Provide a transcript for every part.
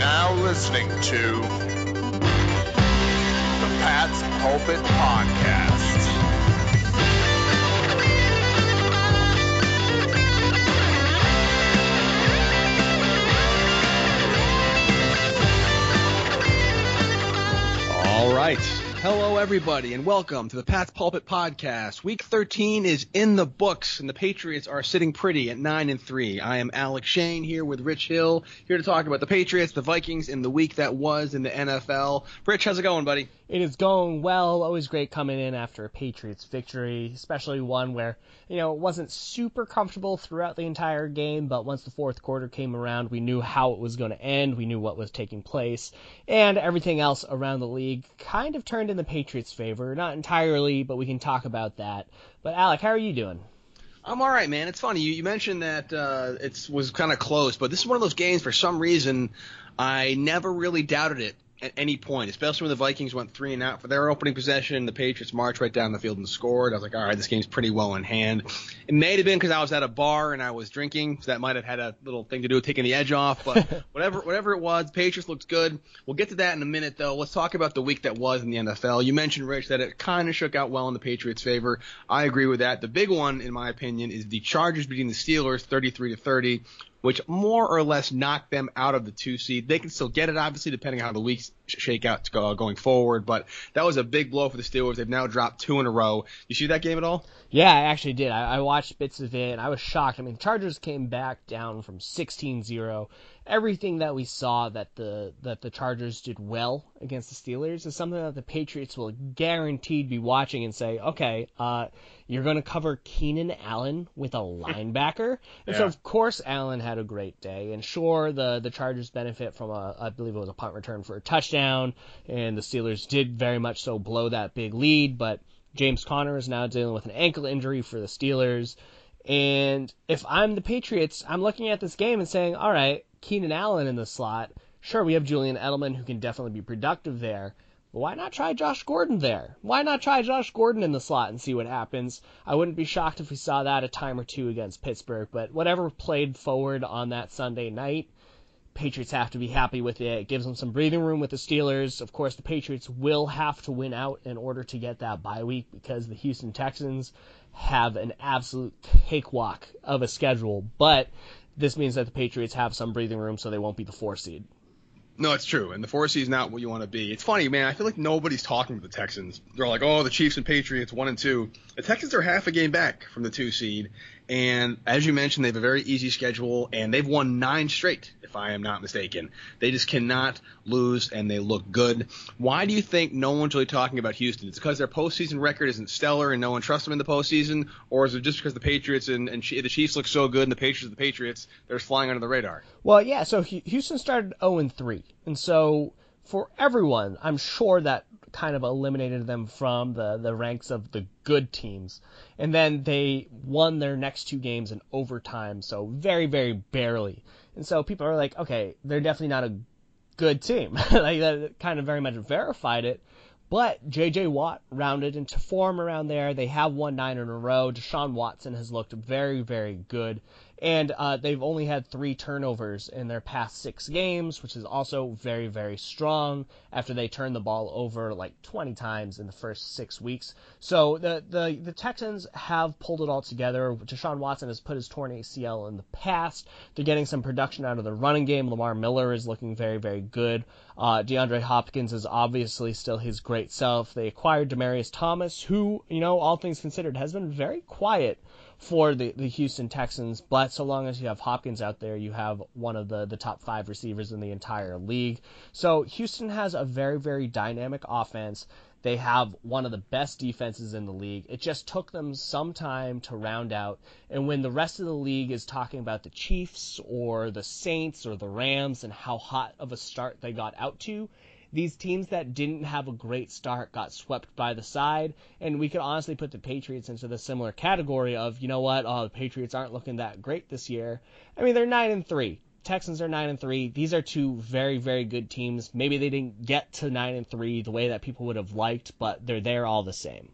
now listening to the Pat's Pulpit Podcast. All right. Hello, everybody, and welcome to the Pat's Pulpit Podcast. Week 13 is in the books, and the Patriots are sitting pretty at 9 and 3. I am Alec Shane here with Rich Hill, here to talk about the Patriots, the Vikings, and the week that was in the NFL. Rich, how's it going, buddy? It is going well. Always great coming in after a Patriots victory, especially one where, you know, it wasn't super comfortable throughout the entire game, but once the fourth quarter came around, we knew how it was going to end. We knew what was taking place, and everything else around the league kind of turned in the Patriots' favor. Not entirely, but we can talk about that. But, Alec, how are you doing? I'm all right, man. It's funny. You, you mentioned that uh, it was kind of close, but this is one of those games, for some reason, I never really doubted it at any point, especially when the Vikings went three and out for their opening possession. The Patriots marched right down the field and scored. I was like, all right, this game's pretty well in hand. It may have been because I was at a bar and I was drinking, so that might have had a little thing to do with taking the edge off. But whatever, whatever it was, Patriots looked good. We'll get to that in a minute, though. Let's talk about the week that was in the NFL. You mentioned, Rich, that it kind of shook out well in the Patriots' favor. I agree with that. The big one, in my opinion, is the Chargers beating the Steelers, 33 to 30 which more or less knocked them out of the two seed. They can still get it, obviously, depending on how the weeks shake out go, going forward. But that was a big blow for the Steelers. They've now dropped two in a row. You see that game at all? Yeah, I actually did. I, I watched bits of it, and I was shocked. I mean, Chargers came back down from 16-0. Everything that we saw that the that the Chargers did well against the Steelers is something that the Patriots will guaranteed be watching and say, okay, uh, you're going to cover Keenan Allen with a linebacker. And Yeah. so, of course, Allen had a great day. And sure, the, the Chargers benefit from a, I believe it was a punt return for a touchdown. And the Steelers did very much so blow that big lead. But James Conner is now dealing with an ankle injury for the Steelers. And if I'm the Patriots, I'm looking at this game and saying, all right, Keenan Allen in the slot. Sure, we have Julian Edelman who can definitely be productive there. But why not try Josh Gordon there? Why not try Josh Gordon in the slot and see what happens? I wouldn't be shocked if we saw that a time or two against Pittsburgh, but whatever played forward on that Sunday night, Patriots have to be happy with it. It gives them some breathing room with the Steelers. Of course, the Patriots will have to win out in order to get that bye week because the Houston Texans have an absolute cakewalk of a schedule, but this means that the Patriots have some breathing room so they won't be the four seed. No, it's true. And the four seed is not what you want to be. It's funny, man. I feel like nobody's talking to the Texans. They're like, oh, the Chiefs and Patriots, one and two. The Texans are half a game back from the two seed. And as you mentioned, they have a very easy schedule, and they've won nine straight, if I am not mistaken. They just cannot lose, and they look good. Why do you think no one's really talking about Houston? It's because their postseason record isn't stellar, and no one trusts them in the postseason, or is it just because the Patriots and, and the Chiefs look so good, and the Patriots are the Patriots, they're just flying under the radar? Well, yeah, so Houston started 0 and 3. And so for everyone, I'm sure that kind of eliminated them from the, the ranks of the good teams. And then they won their next two games in overtime, so very, very barely. And so people are like, okay, they're definitely not a good team. like that kind of very much verified it. But J.J. Watt rounded into form around there. They have won nine in a row. Deshaun Watson has looked very, very good. And uh, they've only had three turnovers in their past six games, which is also very, very strong after they turned the ball over like 20 times in the first six weeks. So the, the, the Texans have pulled it all together. Deshaun Watson has put his torn ACL in the past. They're getting some production out of the running game. Lamar Miller is looking very, very good. Uh, DeAndre Hopkins is obviously still his great self. They acquired Demaryius Thomas, who, you know, all things considered, has been very quiet for the, the Houston Texans, but so long as you have Hopkins out there, you have one of the, the top five receivers in the entire league. So Houston has a very, very dynamic offense. They have one of the best defenses in the league. It just took them some time to round out. And when the rest of the league is talking about the Chiefs or the Saints or the Rams and how hot of a start they got out to, these teams that didn't have a great start got swept by the side, and we could honestly put the Patriots into the similar category of, you know what, oh, the Patriots aren't looking that great this year. I mean, they're nine and three. Texans are nine and three. These are two very, very good teams. Maybe they didn't get to nine and three the way that people would have liked, but they're there all the same.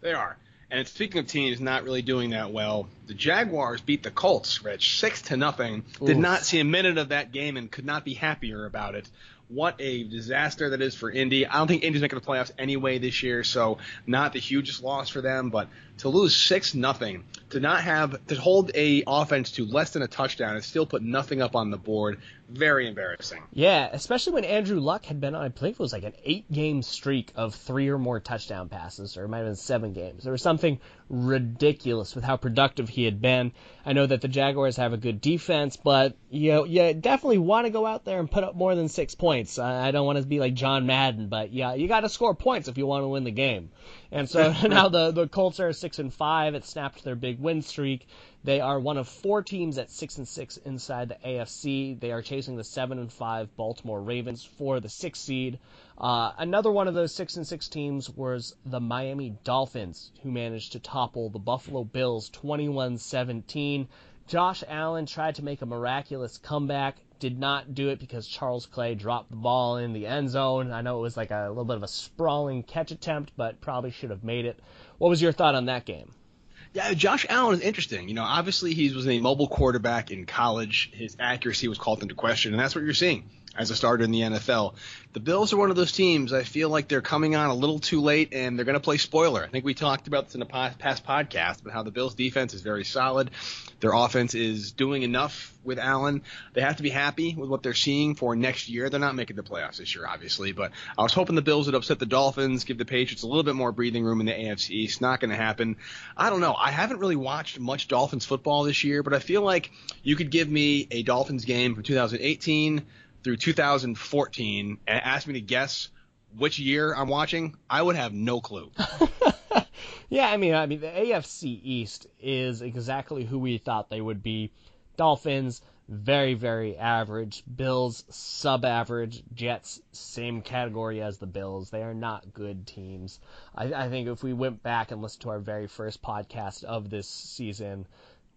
They are. And speaking of teams not really doing that well, the Jaguars beat the Colts, Rich, six to nothing. Did Oof. not see a minute of that game and could not be happier about it. What a disaster that is for Indy. I don't think Indy's making the playoffs anyway this year, so not the hugest loss for them. But to lose six nothing, to not have to hold a offense to less than a touchdown and still put nothing up on the board, very embarrassing. Yeah, especially when Andrew Luck had been on, I believe it was like an eight game streak of three or more touchdown passes, or it might have been seven games. There was something ridiculous with how productive he had been. I know that the Jaguars have a good defense, but you know, you definitely want to go out there and put up more than six points. I don't want to be like John Madden, but yeah, you got to score points if you want to win the game. And so now the the Colts are six and five. It snapped their big win streak. They are one of four teams at six and six inside the AFC. They are chasing the seven and five Baltimore Ravens for the sixth seed. Uh, another one of those six and six teams was the Miami Dolphins, who managed to topple the Buffalo Bills 21-17. Josh Allen tried to make a miraculous comeback, did not do it because Charles Clay dropped the ball in the end zone. I know it was like a little bit of a sprawling catch attempt, but probably should have made it. What was your thought on that game? Yeah, Josh Allen is interesting. You know, obviously he was a mobile quarterback in college. His accuracy was called into question, and that's what you're seeing as a starter in the NFL. The Bills are one of those teams. I feel like they're coming on a little too late, and they're going to play spoiler. I think we talked about this in a past podcast, but how the Bills' defense is very solid. Their offense is doing enough with Allen. They have to be happy with what they're seeing for next year. They're not making the playoffs this year, obviously, but I was hoping the Bills would upset the Dolphins, give the Patriots a little bit more breathing room in the AFC East. Not going to happen. I don't know. I haven't really watched much Dolphins football this year, but I feel like you could give me a Dolphins game from 2018 through 2014 and asked me to guess which year I'm watching, I would have no clue. yeah, I mean, I mean, the AFC East is exactly who we thought they would be. Dolphins, very, very average. Bills, sub-average. Jets, same category as the Bills. They are not good teams. I, I think if we went back and listened to our very first podcast of this season,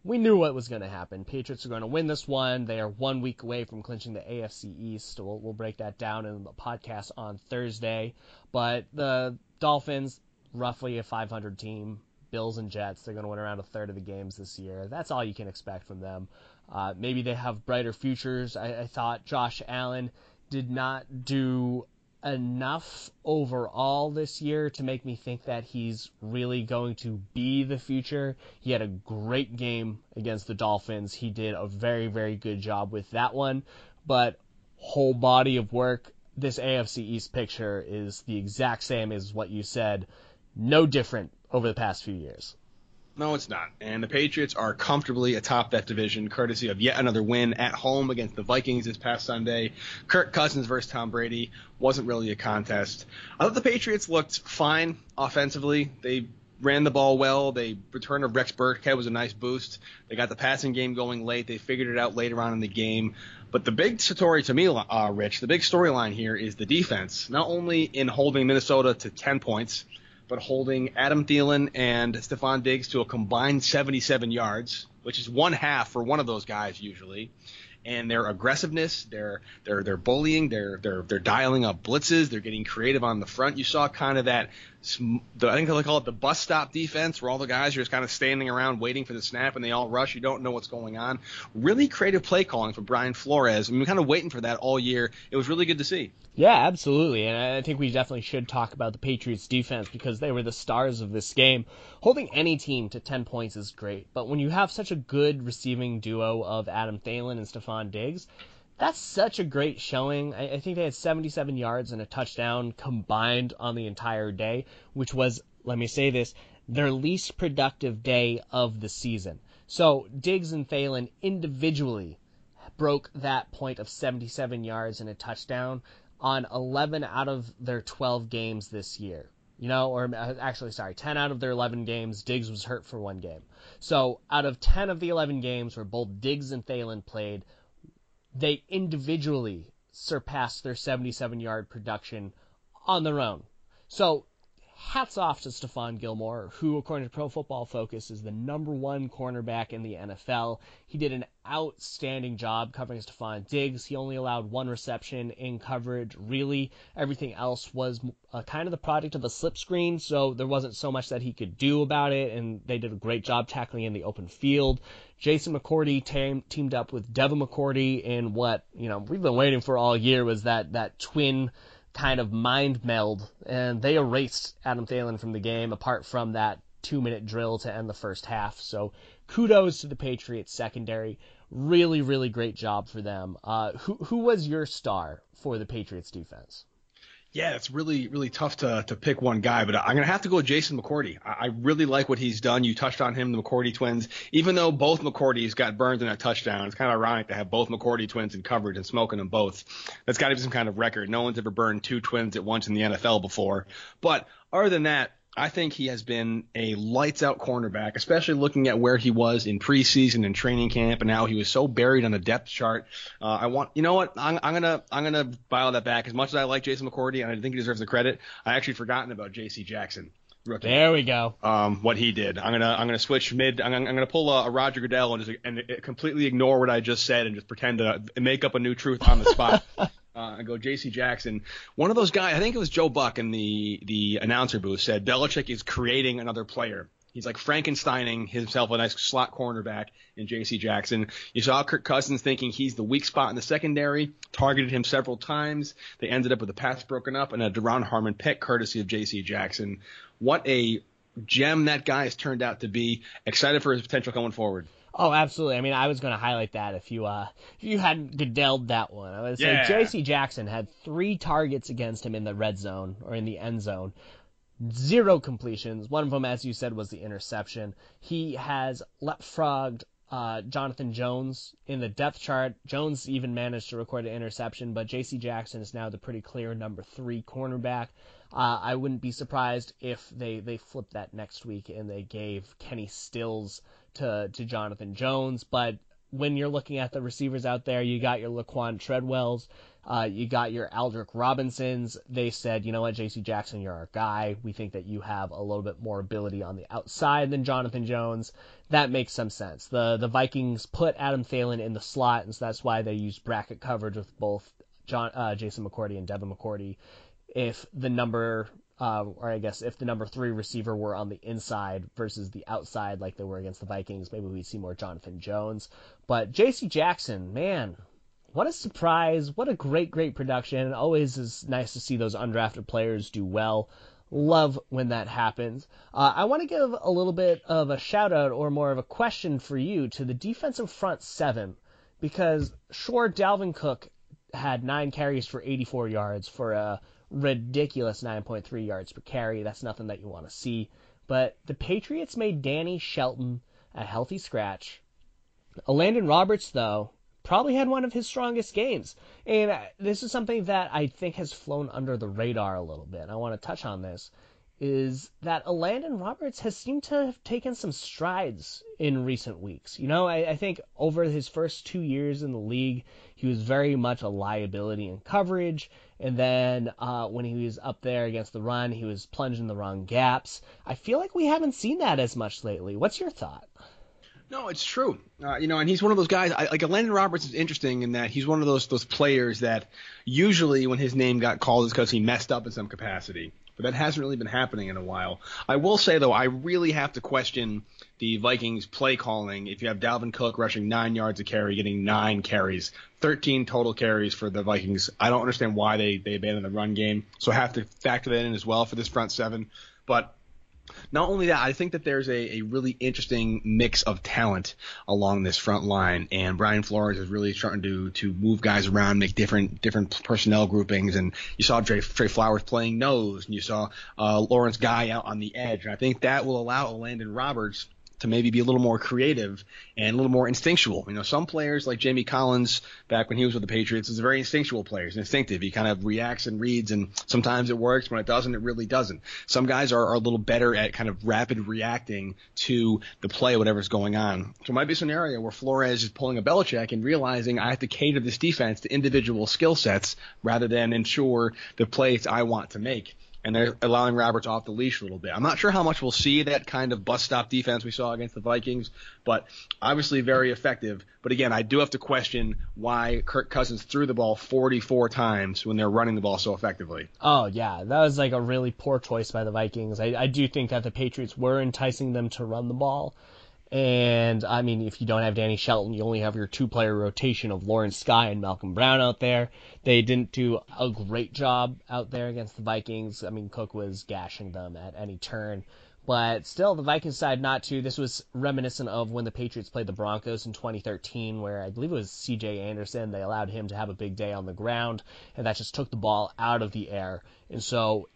we knew what was going to happen. Patriots are going to win this one. They are one week away from clinching the AFC East. We'll, we'll break that down in the podcast on Thursday. But the Dolphins, roughly a 500 team. Bills and Jets, they're going to win around a third of the games this year. That's all you can expect from them. Uh, maybe they have brighter futures. I, I thought Josh Allen did not do enough overall this year to make me think that he's really going to be the future. He had a great game against the Dolphins. He did a very, very good job with that one. But whole body of work, this AFC East picture is the exact same as what you said. No different over the past few years. No, it's not. And the Patriots are comfortably atop that division, courtesy of yet another win at home against the Vikings this past Sunday. Kirk Cousins versus Tom Brady wasn't really a contest. I thought the Patriots looked fine offensively. They ran the ball well. They return of Rex Burkhead was a nice boost. They got the passing game going late. They figured it out later on in the game. But the big story to me, uh, Rich, the big storyline here is the defense. Not only in holding Minnesota to 10 points, but holding Adam Thielen and Stefon Diggs to a combined 77 yards, which is one half for one of those guys usually. And their aggressiveness, their their their bullying, they're they're they're dialing up blitzes, they're getting creative on the front. You saw kind of that, the, I think they call it the bus stop defense, where all the guys are just kind of standing around waiting for the snap and they all rush. You don't know what's going on. Really creative play calling from Brian Flores. I mean, kind of waiting for that all year. It was really good to see. Yeah, absolutely. And I think we definitely should talk about the Patriots defense because they were the stars of this game. Holding any team to 10 points is great, but when you have such a good receiving duo of Adam Thielen and Stefon Diggs, that's such a great showing. I, I think they had 77 yards and a touchdown combined on the entire day, which was, let me say this, their least productive day of the season. So Diggs and Thielen individually broke that point of 77 yards and a touchdown on 11 out of their 12 games this year. You know, or uh, actually, sorry, 10 out of their 11 games, Diggs was hurt for one game. So out of 10 of the 11 games where both Diggs and Thielen played, they individually surpassed their 77 yard production on their own. So hats off to Stephon Gilmore, who, according to Pro Football Focus, is the number one cornerback in the NFL. He did an outstanding job covering Stefon Diggs. He only allowed one reception in coverage. Really, everything else was uh, kind of the product of a slip screen, so there wasn't so much that he could do about it, and they did a great job tackling in the open field. Jason McCourty tam- teamed up with Devin McCourty in what, you know, we've been waiting for all year was that, that twin kind of mind meld, and they erased Adam Thielen from the game apart from that two minute drill to end the first half. So kudos to the Patriots secondary. Really, really great job for them. Uh, who who was your star for the Patriots defense? Yeah, it's really, really tough to, to pick one guy, but I'm going to have to go with Jason McCourty. I, I really like what he's done. You touched on him, the McCourty twins. Even though both McCourtys got burned in that touchdown, it's kind of ironic to have both McCourty twins in coverage and smoking them both. That's got to be some kind of record. No one's ever burned two twins at once in the NFL before. But other than that, I think he has been a lights out cornerback, especially looking at where he was in preseason and training camp and how he was so buried on the depth chart. Uh, I want, you know what? I'm, I'm gonna, I'm gonna dial that back. As much as I like Jason McCourty and I think he deserves the credit, I actually forgotten about J.C. Jackson. Rookie. There we go. Um, what he did. I'm gonna I'm gonna switch mid. I'm, I'm gonna pull a, a, Roger Goodell and just and completely ignore what I just said and just pretend to make up a new truth on the spot. uh, and go J.C. Jackson. One of those guys, I think it was Joe Buck in the the announcer booth said Belichick is creating another player. He's like Frankensteining himself a nice slot cornerback in J.C. Jackson. You saw Kirk Cousins thinking he's the weak spot in the secondary, targeted him several times. They ended up with the pass broken up and a Duron Harmon pick courtesy of J.C. Jackson. What a gem that guy has turned out to be. Excited for his potential coming forward. Oh, absolutely. I mean, I was going to highlight that if you uh if you hadn't Goodelled that one. I would say yeah. J.C. Jackson had three targets against him in the red zone or in the end zone. Zero completions. One of them, as you said, was the interception. He has leapfrogged uh, Jonathan Jones in the depth chart. Jones even managed to record an interception, but J.C. Jackson is now the pretty clear number three cornerback. Uh, I wouldn't be surprised if they, they flipped that next week and they gave Kenny Stills to to Jonathan Jones, but when you're looking at the receivers out there, you got your Laquon Treadwells, uh, you got your Aldrick Robinsons. They said, you know what, J.C. Jackson, you're our guy. We think that you have a little bit more ability on the outside than Jonathan Jones. That makes some sense. The the Vikings put Adam Thielen in the slot, and so that's why they use bracket coverage with both John, uh, Jason McCourty and Devin McCourty. If the number uh, or I guess if the number three receiver were on the inside versus the outside, like they were against the Vikings, maybe we'd see more Jonathan Jones. But J.C. Jackson, man, what a surprise! What a great, great production. Always is nice to see those undrafted players do well. Love when that happens. Uh, I want to give a little bit of a shout out or more of a question for you to the defensive front seven because sure, Dalvin Cook had nine carries for 84 yards for a ridiculous 9.3 yards per carry. That's nothing that you want to see. But the Patriots made Danny Shelton a healthy scratch. Uh, Landon Roberts, though, probably had one of his strongest games. And uh, this is something that I think has flown under the radar a little bit. I want to touch on this is that Elandon Roberts has seemed to have taken some strides in recent weeks. You know, I, I, think over his first two years in the league, he was very much a liability in coverage. And then uh, when he was up there against the run, he was plunging the wrong gaps. I feel like we haven't seen that as much lately. What's your thought? No, it's true. Uh, you know, and he's one of those guys. I, like Landon Roberts is interesting in that he's one of those those players that usually when his name got called is because he messed up in some capacity but that hasn't really been happening in a while. I will say though, I really have to question the Vikings play calling. If you have Dalvin Cook rushing nine yards a carry, getting nine carries, 13 total carries for the Vikings, I don't understand why they they abandoned the run game. So I have to factor that in as well for this front seven. But not only that, I think that there's a, a really interesting mix of talent along this front line, and Brian Flores is really starting to to move guys around, make different different personnel groupings. And you saw Trey, Trey Flowers playing nose, and you saw uh, Lawrence Guy out on the edge. And I think that will allow Landon Roberts to maybe be a little more creative and a little more instinctual. You know, some players like Jamie Collins back when he was with the Patriots is a very instinctual player. He's instinctive. He kind of reacts and reads, and sometimes it works. When it doesn't, it really doesn't. Some guys are, are a little better at kind of rapid reacting to the play, whatever's going on. So it might be a scenario where Flores is pulling a Belichick and realizing I have to cater this defense to individual skill sets rather than ensure the plays I want to make. And they're allowing Roberts off the leash a little bit. I'm not sure how much we'll see that kind of bus stop defense we saw against the Vikings, but obviously very effective. But again, I do have to question why Kirk Cousins threw the ball 44 times when they're running the ball so effectively. Oh yeah, that was like a really poor choice by the Vikings. I, I do think that the Patriots were enticing them to run the ball. And I mean, if you don't have Danny Shelton, you only have your two player rotation of Lawrence Guy and Malcolm Brown out there. They didn't do a great job out there against the Vikings. I mean, Cook was gashing them at any turn. But still, the Vikings decided not to. This was reminiscent of when the Patriots played the Broncos in 2013, where I believe it was C.J. Anderson. They allowed him to have a big day on the ground, and that just took the ball out of the air. And so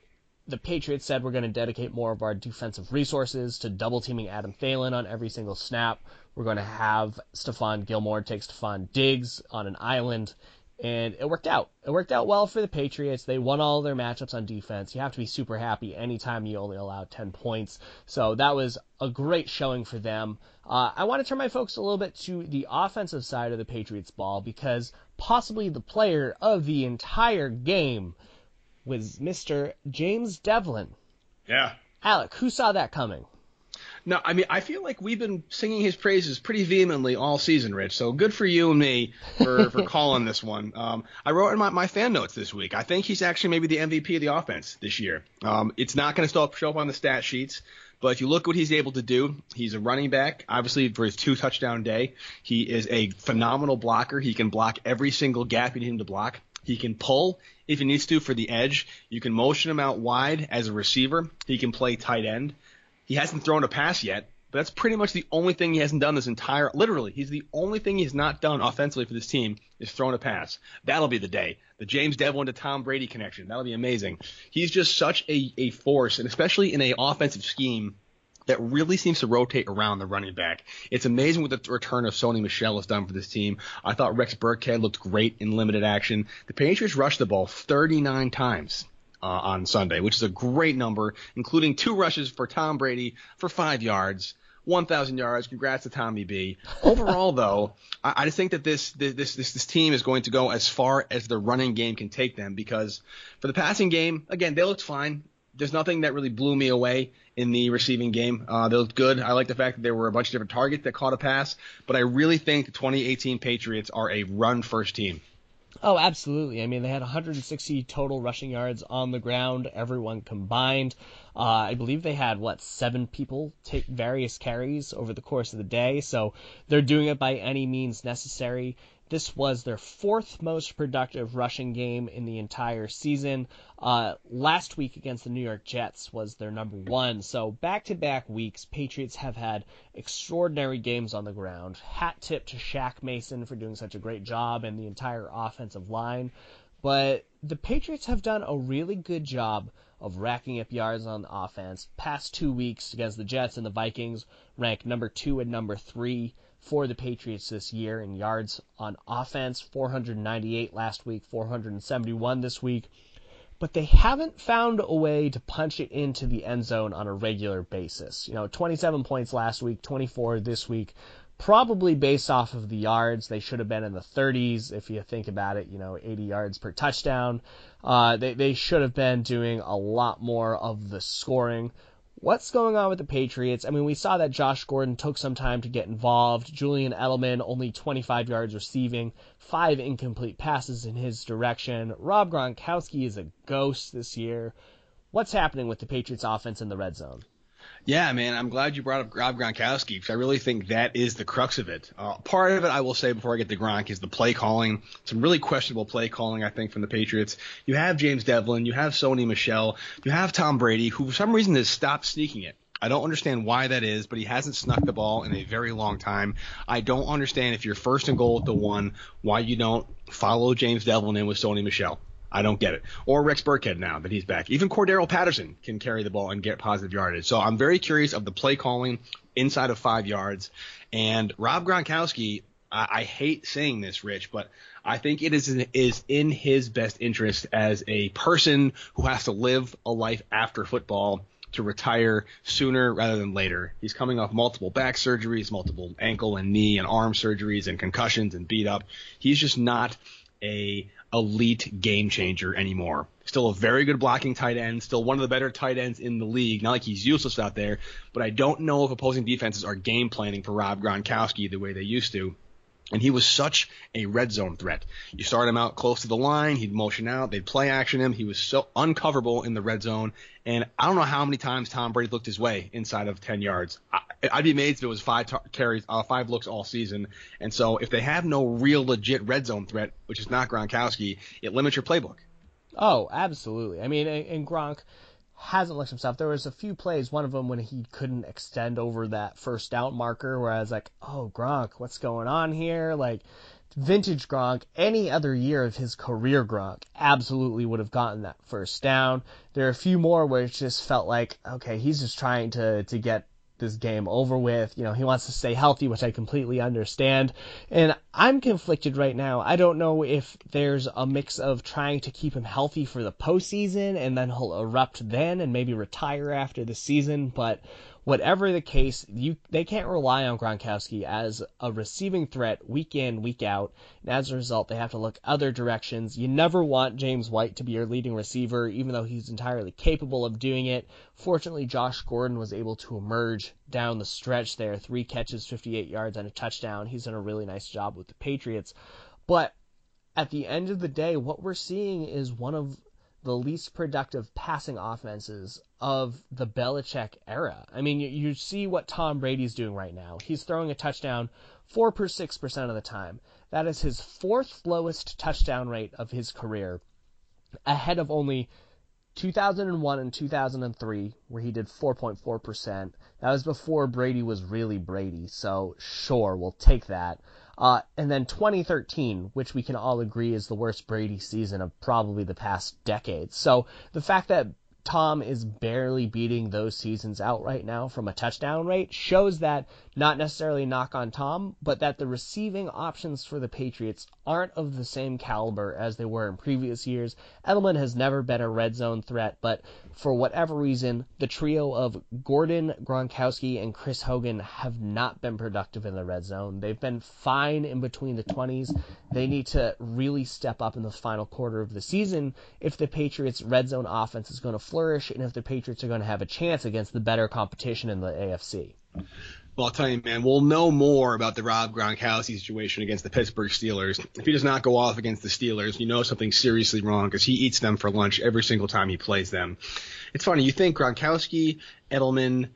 the Patriots said we're going to dedicate more of our defensive resources to double teaming Adam Thielen on every single snap. We're going to have Stephon Gilmore take Stefon Diggs on an island. And it worked out. It worked out well for the Patriots. They won all their matchups on defense. You have to be super happy anytime you only allow 10 points. So that was a great showing for them. Uh, I want to turn my focus a little bit to the offensive side of the Patriots ball because possibly the player of the entire game was Mr. James Develin. Yeah. Alec, who saw that coming? No, I mean, I feel like we've been singing his praises pretty vehemently all season, Rich. So good for you and me for, for calling this one. Um, I wrote in my, my fan notes this week. I think he's actually maybe the MVP of the offense this year. Um, it's not going to show up on the stat sheets, but if you look what he's able to do, he's a running back. Obviously, for his two touchdown day, he is a phenomenal blocker. He can block every single gap you need him to block. He can pull if he needs to for the edge. You can motion him out wide as a receiver. He can play tight end. He hasn't thrown a pass yet, but that's pretty much the only thing he hasn't done this entire. Literally, he's the only thing he's not done offensively for this team is thrown a pass. That'll be the day. The James Develin to Tom Brady connection. That'll be amazing. He's just such a, a force, and especially in a offensive scheme that really seems to rotate around the running back. It's amazing what the return of Sony Michel has done for this team. I thought Rex Burkhead looked great in limited action. The Patriots rushed the ball 39 times. Uh, on Sunday, which is a great number, including two rushes for Tom Brady for five yards. 1,000 yards. Congrats to Tommy B. Overall, though, I, I just think that this, this this this team is going to go as far as the running game can take them because for the passing game, again, they looked fine. There's nothing that really blew me away in the receiving game. Uh, they looked good. I like the fact that there were a bunch of different targets that caught a pass, but I really think the 2018 Patriots are a run first team. Oh, absolutely. I mean, they had 160 total rushing yards on the ground, everyone combined. Uh, I believe they had, what, seven people take various carries over the course of the day, so they're doing it by any means necessary. This was their fourth most productive rushing game in the entire season. Uh, last week against the New York Jets was their number one. So back to back weeks, Patriots have had extraordinary games on the ground. Hat tip to Shaq Mason for doing such a great job and the entire offensive line. But the Patriots have done a really good job of racking up yards on the offense. Past two weeks against the Jets and the Vikings, ranked number two and number three for the Patriots this year in yards on offense 498 last week, 471 this week. But they haven't found a way to punch it into the end zone on a regular basis. You know, 27 points last week, 24 this week. Probably based off of the yards, they should have been in the 30s if you think about it. You know, 80 yards per touchdown. Uh, they they should have been doing a lot more of the scoring what's going on with the Patriots? I mean, we saw that Josh Gordon took some time to get involved. Julian Edelman only 25 yards receiving, five incomplete passes in his direction. Rob Gronkowski is a ghost this year. What's happening with the Patriots offense in the red zone? Yeah, man, I'm glad you brought up Rob Gronkowski because I really think that is the crux of it. Uh, part of it, I will say before I get to Gronk, is the play calling. Some really questionable play calling, I think, from the Patriots. You have James Develin, you have Sony Michel, you have Tom Brady, who for some reason has stopped sneaking it. I don't understand why that is, but he hasn't snuck the ball in a very long time. I don't understand if you're first and goal at the one, why you don't follow James Develin in with Sony Michel. I don't get it. Or Rex Burkhead now that he's back. Even Cordarrelle Patterson can carry the ball and get positive yardage. So I'm very curious of the play calling inside of five yards. And Rob Gronkowski, I, I hate saying this, Rich, but I think it is is in his best interest as a person who has to live a life after football to retire sooner rather than later. He's coming off multiple back surgeries, multiple ankle and knee and arm surgeries and concussions and beat up. He's just not a elite game changer anymore. Still a very good blocking tight end, still one of the better tight ends in the league. Not like he's useless out there, but I don't know if opposing defenses are game planning for Rob Gronkowski the way they used to. And he was such a red zone threat. You start him out close to the line, he'd motion out, they'd play action him. He was so uncoverable in the red zone. And I don't know how many times Tom Brady looked his way inside of 10 yards. I, would be amazed if it was five t- carries, uh, five looks all season. And so if they have no real legit red zone threat, which is not Gronkowski, it limits your playbook. Oh, absolutely. I mean, and Gronk hasn't looked himself. There was a few plays, one of them when he couldn't extend over that first down marker, where I was like, "Oh, Gronk, what's going on here?" Like vintage Gronk, any other year of his career Gronk absolutely would have gotten that first down. There are a few more where it just felt like, okay, he's just trying to to get this game over with. You know, he wants to stay healthy, which I completely understand. And I'm conflicted right now. I don't know if there's a mix of trying to keep him healthy for the postseason and then he'll erupt then and maybe retire after the season, but whatever the case, you they can't rely on Gronkowski as a receiving threat week in, week out. And as a result, they have to look other directions. You never want James White to be your leading receiver, even though he's entirely capable of doing it. Fortunately, Josh Gordon was able to emerge down the stretch there. Three catches, 58 yards, and a touchdown. He's done a really nice job with the Patriots. But at the end of the day, what we're seeing is one of the least productive passing offenses of the Belichick era. I mean, you, you see what Tom Brady's doing right now. He's throwing a touchdown 4 per 6% of the time. That is his fourth lowest touchdown rate of his career, ahead of only 2001 and 2003, where he did 4.4%. That was before Brady was really Brady, so sure, we'll take that. Uh, and then 2013, which we can all agree is the worst Brady season of probably the past decade. So the fact that Tom is barely beating those seasons out right now from a touchdown rate shows that not necessarily knock on Tom, but that the receiving options for the Patriots aren't of the same caliber as they were in previous years. Edelman has never been a red zone threat, but for whatever reason, the trio of Gordon, Gronkowski, and Chris Hogan have not been productive in the red zone. They've been fine in between the 20s. They need to really step up in the final quarter of the season if the Patriots' red zone offense is going to flourish and if the Patriots are going to have a chance against the better competition in the AFC. Well, I'll tell you, man, we'll know more about the Rob Gronkowski situation against the Pittsburgh Steelers. If he does not go off against the Steelers, you know something's seriously wrong because he eats them for lunch every single time he plays them. It's funny, you think Gronkowski, Edelman,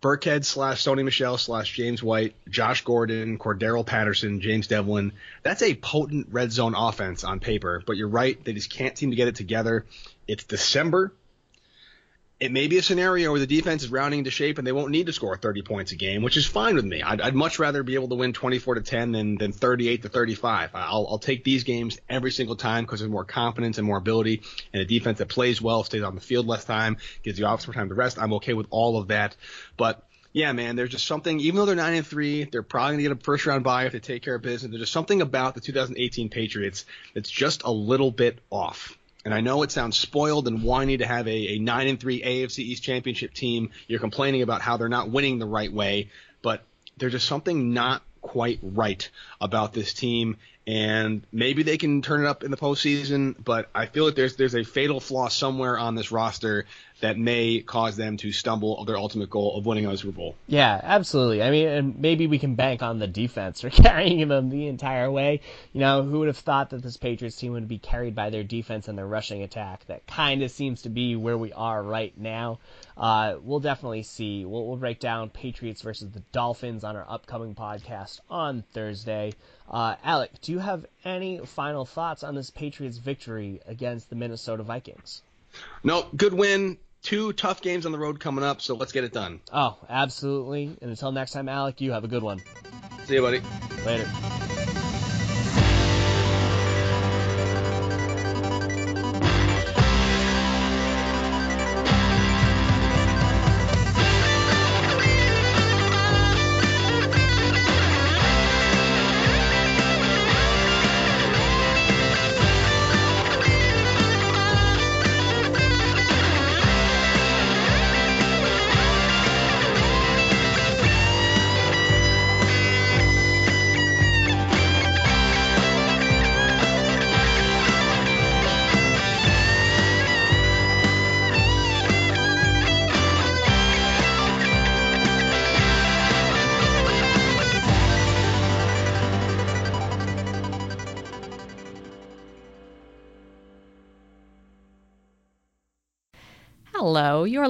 Burkhead slash Sony Michel slash James White, Josh Gordon, Cordarrelle Patterson, James Develin. That's a potent red zone offense on paper, but you're right, they just can't seem to get it together. It's December it may be a scenario where the defense is rounding into shape and they won't need to score 30 points a game, which is fine with me. I'd, I'd much rather be able to win 24 to 10 than, than 38 to 35. I'll, I'll take these games every single time because there's more confidence and more ability, and a defense that plays well, stays on the field less time, gives the offense more time to rest. I'm okay with all of that, but yeah, man, there's just something. Even though they're nine and three, they're probably gonna get a first round bye if they take care of business. There's just something about the 2018 Patriots that's just a little bit off. And I know it sounds spoiled and whiny to have a, a 9 and 3 AFC East championship team. You're complaining about how they're not winning the right way, but there's just something not quite right about this team. And maybe they can turn it up in the postseason, but I feel like there's there's a fatal flaw somewhere on this roster that may cause them to stumble their ultimate goal of winning a Super Bowl. Yeah, absolutely. I mean, and maybe we can bank on the defense for carrying them the entire way. You know, who would have thought that this Patriots team would be carried by their defense and their rushing attack? That kind of seems to be where we are right now. Uh, we'll definitely see. We'll, we'll break down Patriots versus the Dolphins on our upcoming podcast on Thursday. Uh, Alec, do you have any final thoughts on this Patriots victory against the Minnesota Vikings? No, good win two tough games on the road coming up, so let's get it done. Oh, absolutely. And until next time, Alec, you have a good one. See you, buddy. Later.